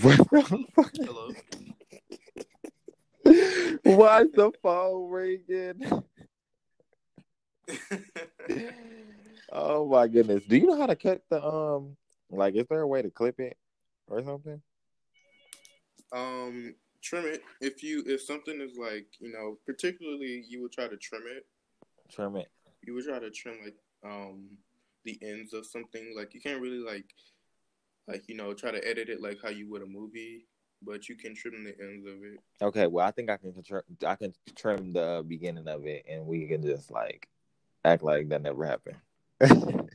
Hello. Why is the phone ringing? oh my goodness. Do you know how to cut the um like is there a way to clip it or something? um, trim it if you if something is like you know particularly you would try to trim it. Trim it. You would try to trim like um the ends of something. Like you can't really like like you know try to edit it like how you would a movie, but you can trim the ends of it. Okay, well I think I can trim I can trim the beginning of it and we can just like act like that never happened.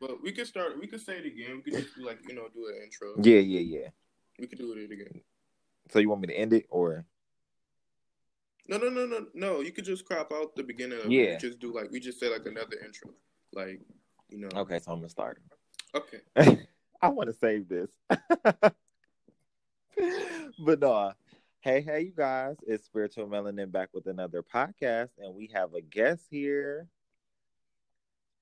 But we could start. We could say it again. We could just like you know do an intro. yeah, yeah, yeah. We could do it again. So you want me to end it or No, no, no, no, no. You could just crop out the beginning of Yeah. it. Just do like we just say like another intro, like you know. Okay, so I'm gonna start. Okay. I want to save this. but no. Uh, hey, hey, you guys. It's Spiritual Melanin back with another podcast, and we have a guest here.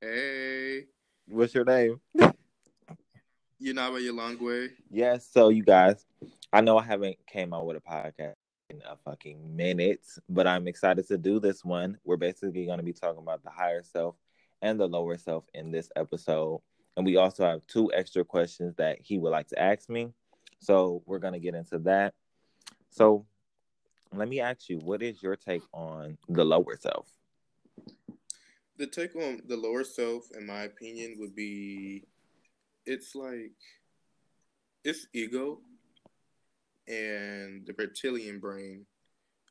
Hey, What's your name? Yanabe Yalangwe. Yes, so you guys, I know I haven't came out with a podcast in a fucking minute, but I'm excited to do this one. We're basically going to be talking about the higher self and the lower self in this episode. And we also have two extra questions that he would like to ask me. So we're going to get into that. So let me ask you, what is your take on the lower self? The take on the lower self, in my opinion, would be it's like it's ego and the reptilian brain.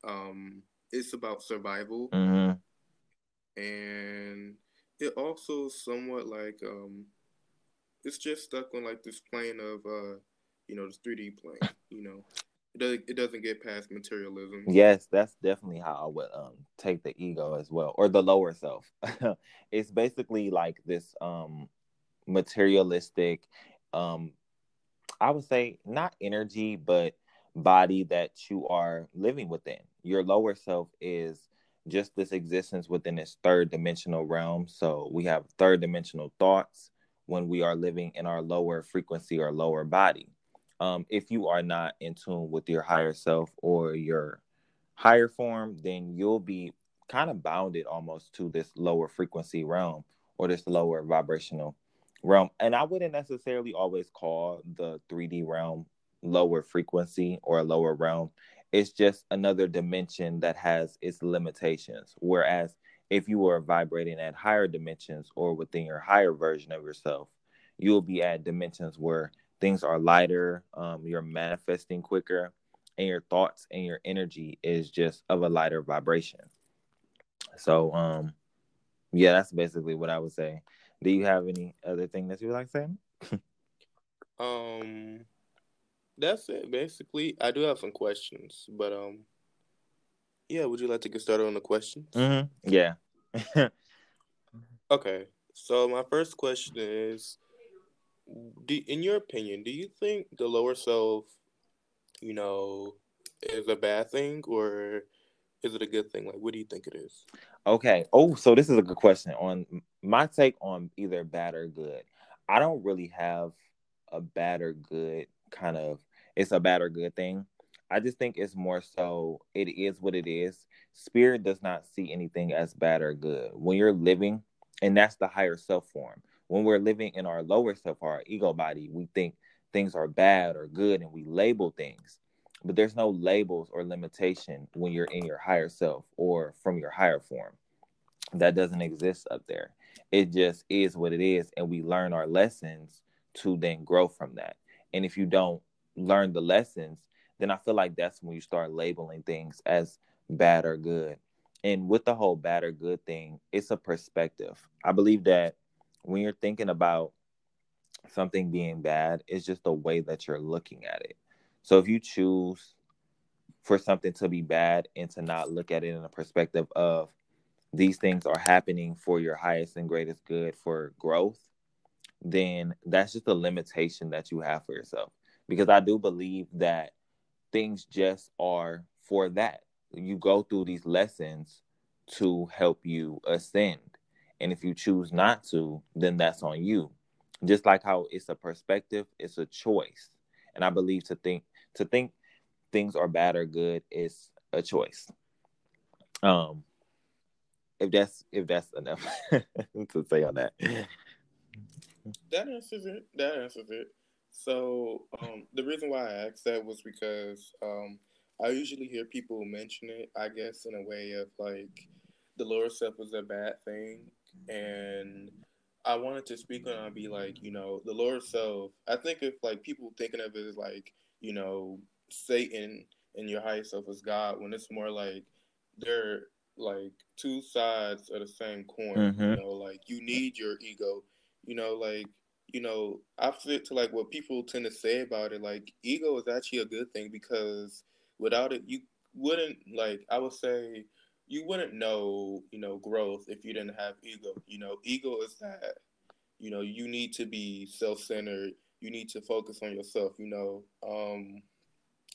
Um, it's about survival. Mm-hmm. and it also somewhat like um it's just stuck on like this plane of uh you know this 3d plane you know it doesn't it doesn't get past materialism Yes, that's definitely how I would um take the ego as well, or the lower self. it's basically like this um materialistic, um, I would say not energy, but body that you are living within. Your lower self is just this existence within this third dimensional realm. So we have third dimensional thoughts when we are living in our lower frequency or lower body um, if you are not in tune with your higher self or your higher form, then you'll be kind of bounded almost to this lower frequency realm or this lower vibrational realm. And I wouldn't necessarily always call the 3D realm lower frequency or a lower realm. It's just another dimension that has its limitations. Whereas if you are vibrating at higher dimensions or within your higher version of yourself, you'll be at dimensions where things are lighter um, you're manifesting quicker and your thoughts and your energy is just of a lighter vibration. So um yeah that's basically what i would say. Do you have any other thing that you would like to say? Um that's it basically. I do have some questions but um yeah would you like to get started on the questions mm-hmm. yeah okay so my first question is do, in your opinion, do you think the lower self, you know, is a bad thing or is it a good thing? Like, what do you think it is? okay oh so this is a good question on my take on either bad or good i don't really have a bad or good kind of it's a bad or good thing i just think it's more so it is what it is. Spirit does not see anything as bad or good. When you're living and that's the higher self form. When we're living in our lower self our ego body we think things are bad or good and we label things. But there's no labels or limitation when you're in your higher self or from your higher form. That doesn't exist up there. It just is what it is and we learn our lessons to then grow from that. And if you don't learn the lessons then i feel like that's when you start labeling things as bad or good. And with the whole bad or good thing it's a perspective. I believe that when you're thinking about something being bad it's just the way that you're looking at it. So if you choose for something to be bad and to not look at it in a perspective of these things are happening for your highest and greatest good for growth, then that's just a limitation that you have for yourself. Because I do believe that things just are for that. You go through these lessons to help you ascend. And if you choose not to, then that's on you. Just like how it's a perspective, it's a choice. And I believe to think to think things are bad or good is a choice. Um if that's if that's enough to say on that. That answers it. That answers it. So um, the reason why I asked that was because um, I usually hear people mention it, I guess, in a way of like the lower self is a bad thing, and I wanted to speak on and be like, you know, the lower self. I think if like people thinking of it as like, you know, Satan and your higher self is God, when it's more like they're like two sides of the same coin. Mm-hmm. You know, like you need your ego. You know, like you know, opposite to like what people tend to say about it, like ego is actually a good thing because without it, you wouldn't like. I would say you wouldn't know, you know, growth if you didn't have ego. You know, ego is that. You know, you need to be self-centered. You need to focus on yourself. You know, um,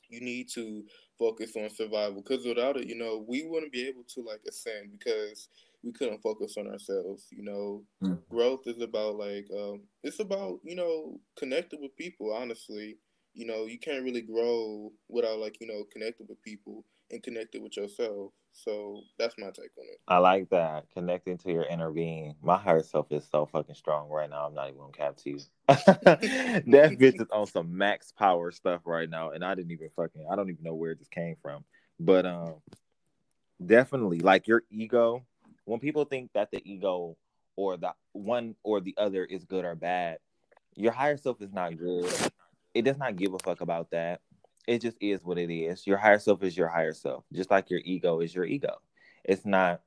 you need to focus on survival because without it, you know, we wouldn't be able to like ascend because we couldn't focus on ourselves. You know, mm-hmm. growth is about like um, it's about you know connecting with people. Honestly, you know, you can't really grow without like you know connecting with people and connected with yourself. So that's my take on it. I like that connecting to your inner being. My higher self is so fucking strong right now. I'm not even gonna cap to you. that bitch is on some max power stuff right now, and I didn't even fucking. I don't even know where this came from, but um, definitely like your ego. When people think that the ego or the one or the other is good or bad, your higher self is not good. It does not give a fuck about that it just is what it is. Your higher self is your higher self, just like your ego is your ego. It's not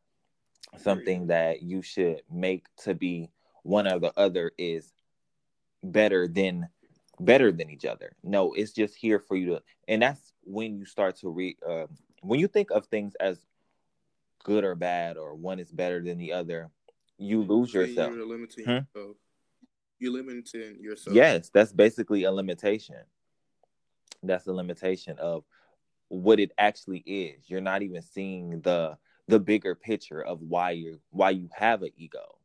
something that you should make to be one or the other is better than better than each other. No, it's just here for you to, and that's when you start to read. Uh, when you think of things as good or bad, or one is better than the other, you lose yourself. You're limiting hmm? yourself. You're limiting yourself. Yes, that's basically a limitation that's a limitation of what it actually is. You're not even seeing the the bigger picture of why you why you have an ego.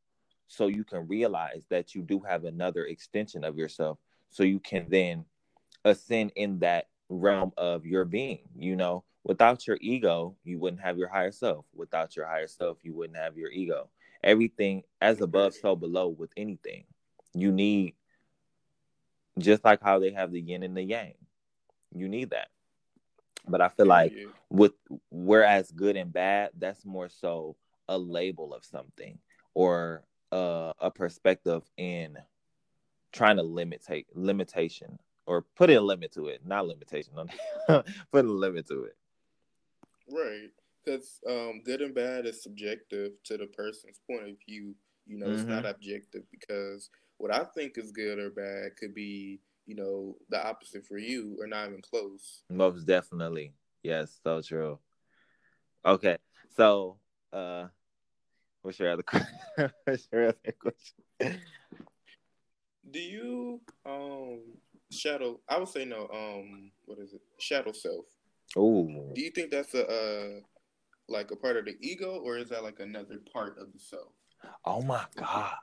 So you can realize that you do have another extension of yourself so you can then ascend in that realm of your being, you know. Without your ego, you wouldn't have your higher self. Without your higher self, you wouldn't have your ego. Everything as above, so below with anything. You need just like how they have the yin and the yang you need that. But I feel like with whereas good and bad, that's more so a label of something or uh, a perspective in trying to limitate limitation or put a limit to it, not limitation, put a limit to it. Right, because um, good and bad is subjective to the person's point of view. You know, mm-hmm. it's not mm-hmm. objective because what I think is good or bad could be you know, the opposite for you or not even close. Most definitely. Yes, so true. Okay. So uh what's your other question? what's your other question? Do you um shadow I would say no, um what is it? Shadow self. Oh. Do you think that's a uh like a part of the ego or is that like another part of the self? Oh my god.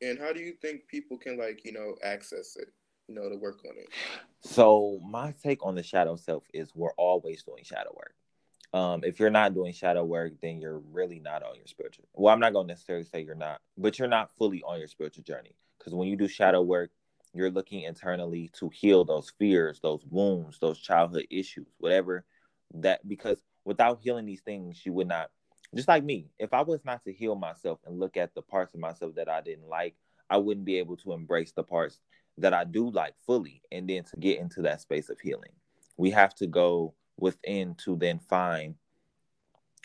And how do you think people can like, you know, access it, you know, to work on it? So my take on the shadow self is we're always doing shadow work. Um, if you're not doing shadow work, then you're really not on your spiritual. Well, I'm not going to necessarily say you're not, but you're not fully on your spiritual journey. Because when you do shadow work, you're looking internally to heal those fears, those wounds, those childhood issues, whatever that. Because without healing these things, you would not just like me, if I was not to heal myself and look at the parts of myself that I didn't like, I wouldn't be able to embrace the parts that I do like fully and then to get into that space of healing. We have to go within to then find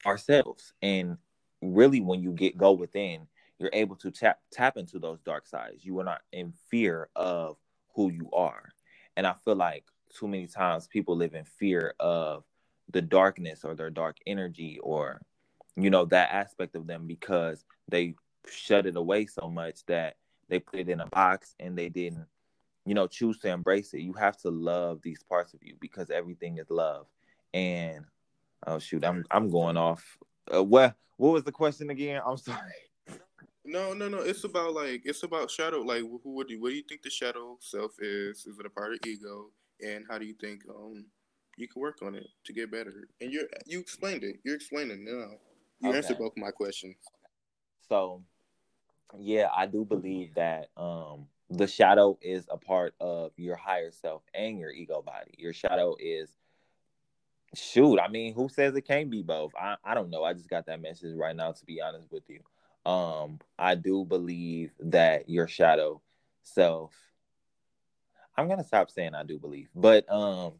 ourselves. And really when you get go within, you're able to tap tap into those dark sides. You are not in fear of who you are. And I feel like too many times people live in fear of the darkness or their dark energy or you know that aspect of them because they shut it away so much that they put it in a box and they didn't you know choose to embrace it. You have to love these parts of you because everything is love. And oh shoot i'm i'm going off. Uh, what what was the question again? I'm sorry No, no, no. It's about like it's about shadow. Like, who what do you, what do you think the shadow self is? Is it a part of ego? And how do you think um you can work on it to get better? And you you explained it. You're explaining now. You okay. answered both of my questions. So, yeah, I do believe that um the shadow is a part of your higher self and your ego body. Your shadow is shoot, I mean, who says it can't be both? I, I don't know. I just got that message right now to be honest with you. Um, I do believe that your shadow self I'm gonna stop saying I do believe, but um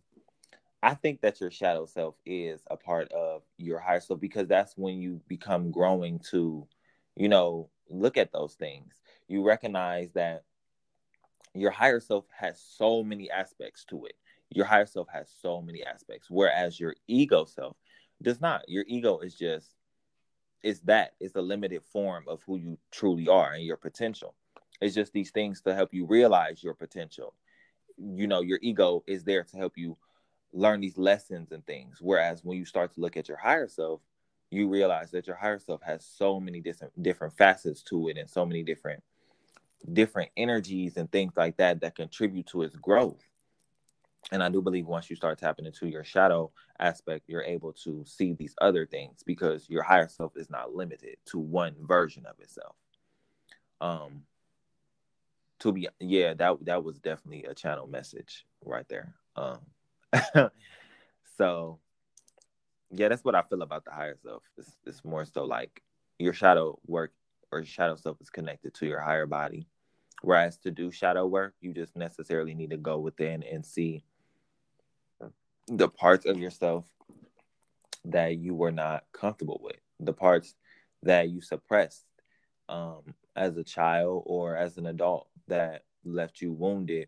I think that your shadow self is a part of your higher self because that's when you become growing to, you know, look at those things. You recognize that your higher self has so many aspects to it. Your higher self has so many aspects, whereas your ego self does not. Your ego is just it's that it's a limited form of who you truly are and your potential. It's just these things to help you realize your potential. You know, your ego is there to help you learn these lessons and things. Whereas when you start to look at your higher self, you realize that your higher self has so many different different facets to it and so many different different energies and things like that that contribute to its growth. And I do believe once you start tapping into your shadow aspect, you're able to see these other things because your higher self is not limited to one version of itself. Um to be yeah, that that was definitely a channel message right there. Um so yeah, that's what I feel about the higher self. It's, it's more so like your shadow work or your shadow self is connected to your higher body. Whereas to do shadow work, you just necessarily need to go within and see the parts of yourself that you were not comfortable with, the parts that you suppressed um, as a child or as an adult that left you wounded.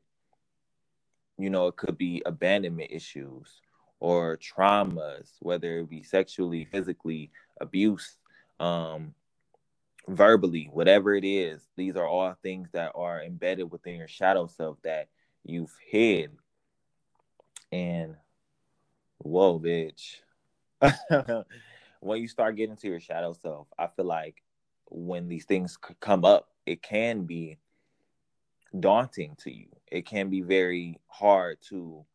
You know, it could be abandonment issues or traumas, whether it be sexually, physically, abuse, um, verbally, whatever it is, these are all things that are embedded within your shadow self that you've hid. And whoa, bitch. when you start getting to your shadow self, I feel like when these things come up, it can be daunting to you. It can be very hard to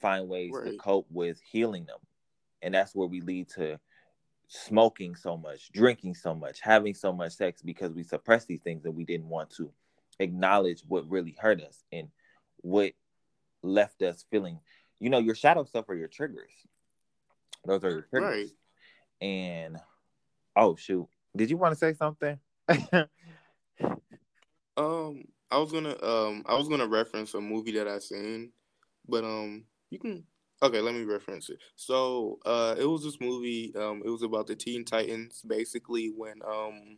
find ways right. to cope with healing them. And that's where we lead to smoking so much, drinking so much, having so much sex because we suppress these things and we didn't want to acknowledge what really hurt us and what left us feeling. You know, your shadow self are your triggers. Those are your triggers. Right. And oh shoot, did you want to say something? um, I was gonna um I was gonna reference a movie that I seen, but um you can Okay, let me reference it. So, uh, it was this movie. Um, it was about the Teen Titans. Basically, when um,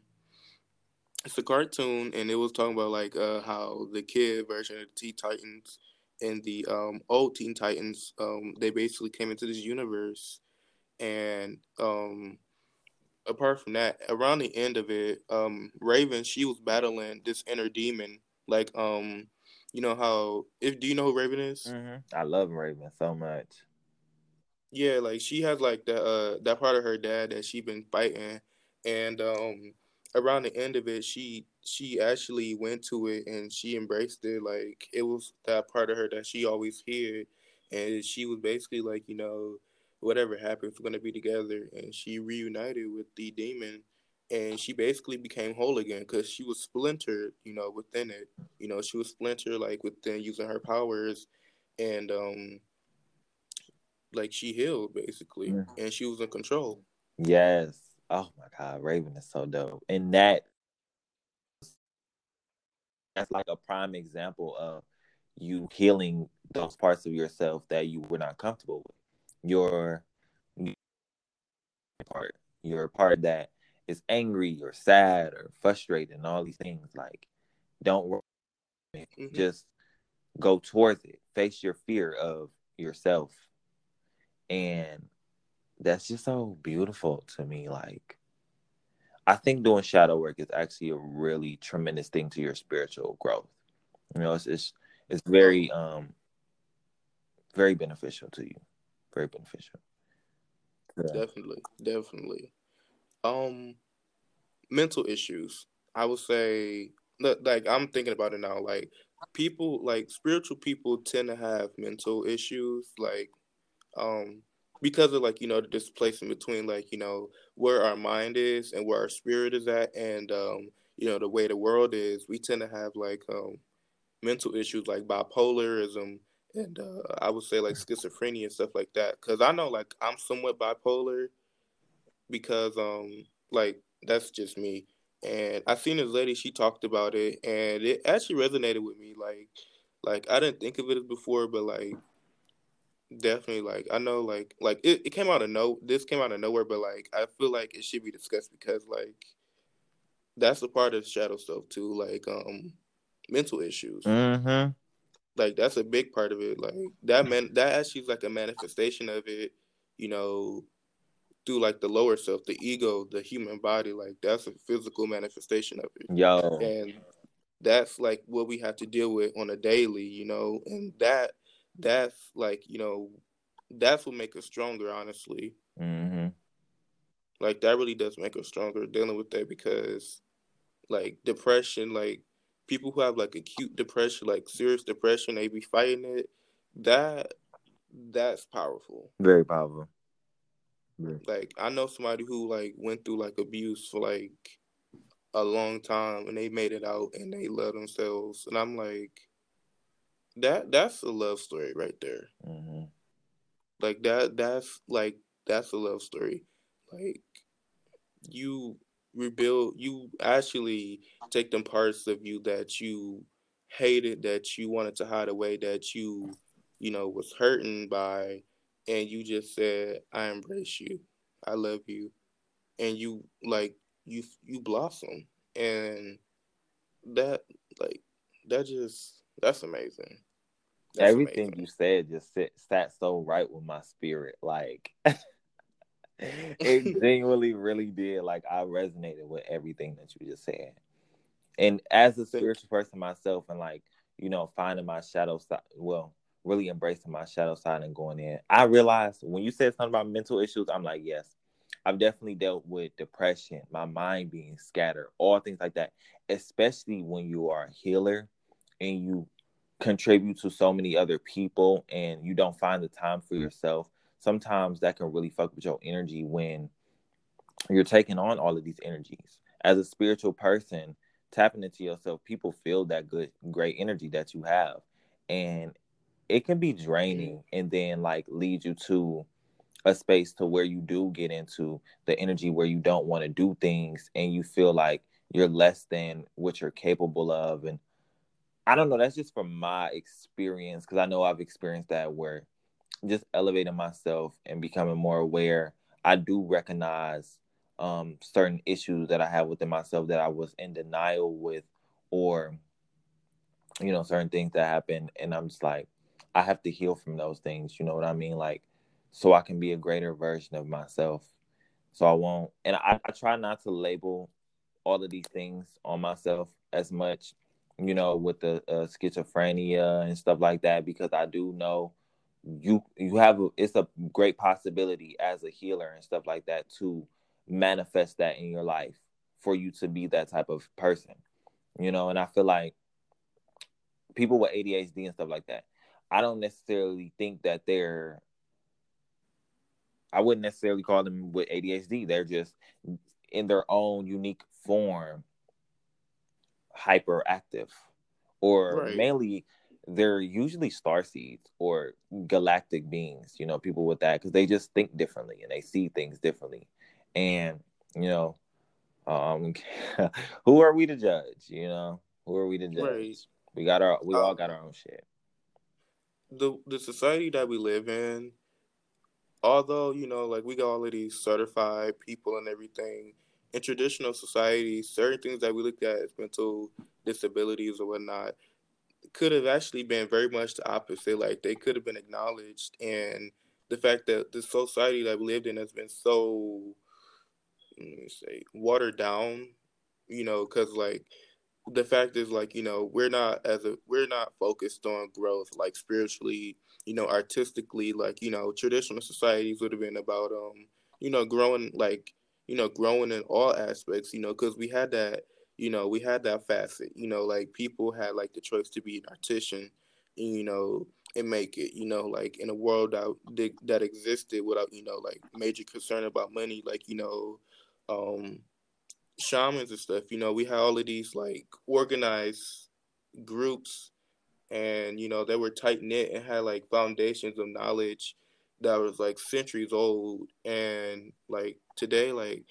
it's a cartoon, and it was talking about like uh how the kid version of the Teen Titans and the um old Teen Titans um they basically came into this universe, and um apart from that, around the end of it, um Raven she was battling this inner demon like um you know how if do you know who Raven is? Mm-hmm. I love Raven so much. Yeah, like she has like the uh that part of her dad that she been fighting, and um around the end of it, she she actually went to it and she embraced it. Like it was that part of her that she always hid, and she was basically like you know whatever happens, we're gonna be together. And she reunited with the demon and she basically became whole again because she was splintered, you know, within it. You know, she was splintered like within using her powers, and um, like she healed basically, and she was in control. Yes. Oh my God, Raven is so dope, and that that's like a prime example of you healing those parts of yourself that you were not comfortable with. Your part, your part that is angry or sad or frustrated and all these things, like don't mm-hmm. just go towards it. Face your fear of yourself. And that's just so beautiful to me. Like I think doing shadow work is actually a really tremendous thing to your spiritual growth. You know, it's it's, it's very um very beneficial to you. Very beneficial. Yeah. Definitely, definitely. Um, mental issues. I would say like I'm thinking about it now. Like people, like spiritual people, tend to have mental issues, like um because of like you know the displacement between like you know where our mind is and where our spirit is at, and um you know the way the world is. We tend to have like um mental issues like bipolarism and uh, I would say like schizophrenia and stuff like that. Cause I know like I'm somewhat bipolar because um like that's just me. And I seen this lady, she talked about it and it actually resonated with me. Like like I didn't think of it before, but like definitely like I know like like it, it came out of no this came out of nowhere, but like I feel like it should be discussed because like that's a part of shadow stuff too, like um mental issues. Mm-hmm. Like that's a big part of it. Like that man that actually is like a manifestation of it, you know, through like the lower self, the ego, the human body. Like that's a physical manifestation of it. Yo. And that's like what we have to deal with on a daily, you know, and that that's like, you know, that's what makes us stronger, honestly. Mm-hmm. Like that really does make us stronger dealing with that because like depression, like people who have like acute depression, like serious depression, they be fighting it. That that's powerful. Very powerful. Yeah. Like I know somebody who like went through like abuse for like a long time and they made it out and they love themselves and I'm like that that's a love story right there. Mm-hmm. Like that that's like that's a love story. Like you rebuild you actually take them parts of you that you hated that you wanted to hide away that you you know was hurting by and you just said i embrace you i love you and you like you you blossom and that like that just that's amazing that's everything amazing. you said just sit, sat so right with my spirit like it genuinely really did. Like I resonated with everything that you just said. And as a spiritual person myself, and like you know, finding my shadow side, well, really embracing my shadow side and going in, I realized when you said something about mental issues, I'm like, yes, I've definitely dealt with depression, my mind being scattered, all things like that. Especially when you are a healer and you contribute to so many other people and you don't find the time for yourself sometimes that can really fuck with your energy when you're taking on all of these energies. As a spiritual person, tapping into yourself, people feel that good, great energy that you have. And it can be draining and then like lead you to a space to where you do get into the energy where you don't want to do things and you feel like you're less than what you're capable of and i don't know that's just from my experience because i know i've experienced that where just elevating myself and becoming more aware, I do recognize um, certain issues that I have within myself that I was in denial with, or you know, certain things that happen, and I'm just like, I have to heal from those things. You know what I mean? Like, so I can be a greater version of myself. So I won't, and I, I try not to label all of these things on myself as much, you know, with the uh, schizophrenia and stuff like that, because I do know you you have a, it's a great possibility as a healer and stuff like that to manifest that in your life for you to be that type of person you know? And i feel like people with adhd and stuff like that i don't necessarily think that they're i wouldn't necessarily call them with adhd they're just in their own unique form hyperactive or right. mainly they're usually star seeds or galactic beings, you know, people with that because they just think differently and they see things differently. And, you know, um who are we to judge, you know? Who are we to judge? Right. We got our we um, all got our own shit. The the society that we live in, although, you know, like we got all of these certified people and everything, in traditional societies, certain things that we look at as mental disabilities or whatnot, could have actually been very much the opposite. Like they could have been acknowledged, and the fact that the society that we lived in has been so, let me say, watered down. You know, because like the fact is, like you know, we're not as a we're not focused on growth, like spiritually, you know, artistically. Like you know, traditional societies would have been about um, you know, growing like you know, growing in all aspects. You know, because we had that you know, we had that facet. You know, like people had like the choice to be an artisan, and, you know, and make it. You know, like in a world that that existed without you know like major concern about money, like you know, um, shamans and stuff. You know, we had all of these like organized groups, and you know they were tight knit and had like foundations of knowledge that was like centuries old, and like today, like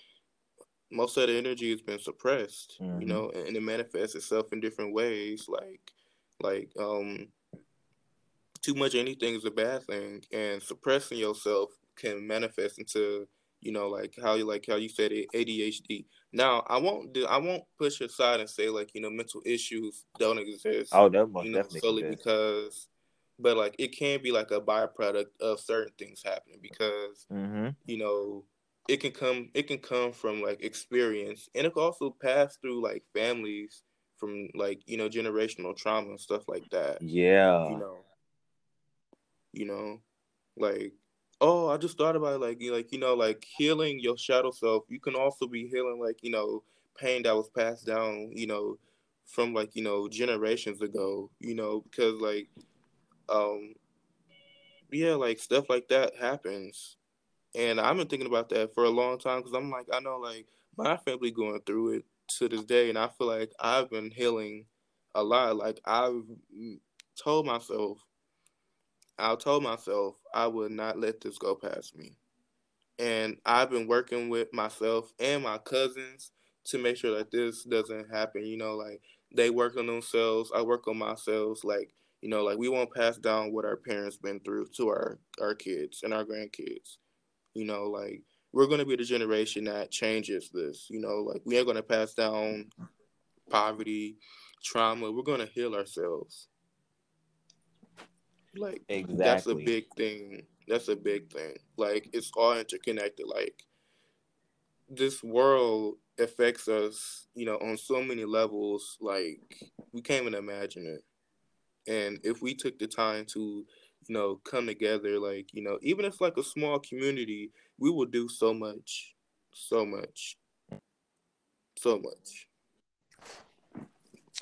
most of the energy has been suppressed, mm-hmm. you know, and, and, it manifests itself in different ways. Like, like, um, too much anything is a bad thing, and suppressing yourself can manifest into, you know, like how you like how you said it, ADHD. Now, I won't do, I won't push aside and say like you know mental issues don't exist. Oh, that most you know, definitely solely exist. because, but like it can be like a byproduct of certain things happening because mm-hmm. you know it can come it can come from like experience and it can also pass through like families from like you know generational trauma and stuff like that yeah you know you know like oh i just thought about it, like like you know like healing your shadow self you can also be healing like you know pain that was passed down you know from like you know generations ago you know because like um yeah like stuff like that happens and I've been thinking about that for a long time because I'm like, I know like my family going through it to this day, and I feel like I've been healing a lot. Like I've told myself, I told myself I would not let this go past me, and I've been working with myself and my cousins to make sure that this doesn't happen. You know, like they work on themselves, I work on myself. Like you know, like we won't pass down what our parents been through to our our kids and our grandkids you know, like we're going to be the generation that changes this. You know, like we ain't going to pass down poverty, trauma. We're going to heal ourselves. Like exactly. that's a big thing. That's a big thing. Like it's all interconnected. Like this world affects us, you know, on so many levels. Like we can't even imagine it. And if we took the time to you know, come together, like, you know, even if like a small community, we will do so much, so much, so much.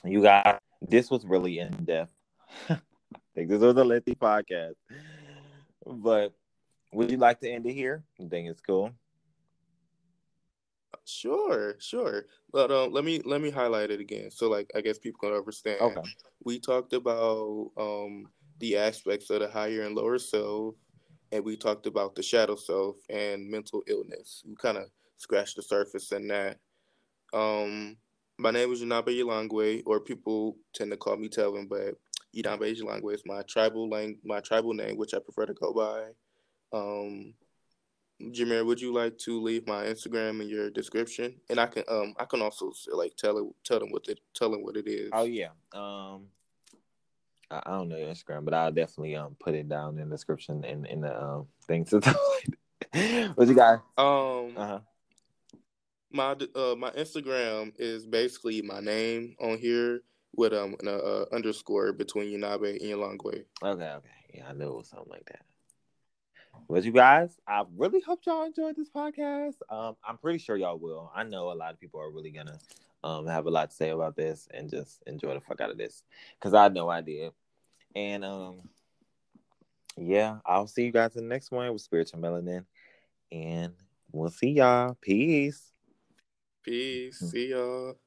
You got this was really in depth. I think this was a lengthy podcast. But would you like to end it here? I think it's cool? Sure, sure. But um, let me let me highlight it again. So like I guess people can understand. Okay. We talked about um the aspects of the higher and lower self, and we talked about the shadow self and mental illness. We kind of scratched the surface in that. Um, my name is Yanabe Yalangwe, or people tend to call me Telvin, but Yanabe Yalangwe is my tribal lang- my tribal name, which I prefer to go by. Um, Jameer, would you like to leave my Instagram in your description? And I can um I can also like tell it tell them what it tell them what it is. Oh yeah. Um I, don't know Instagram, but I'll definitely um put it down in the description in in the um things. what you got? Um. Uh-huh. My uh my Instagram is basically my name on here with um an uh, underscore between Yanabe and Yalangwe. Okay, okay, yeah, I knew it was something like that. But you guys, I really hope y'all enjoyed this podcast. Um, I'm pretty sure y'all will. I know a lot of people are really gonna um have a lot to say about this and just enjoy the fuck out of this because I know I did. And um, yeah, I'll see you guys in the next one with Spiritual Melanin. And we'll see y'all. Peace. Peace. See y'all.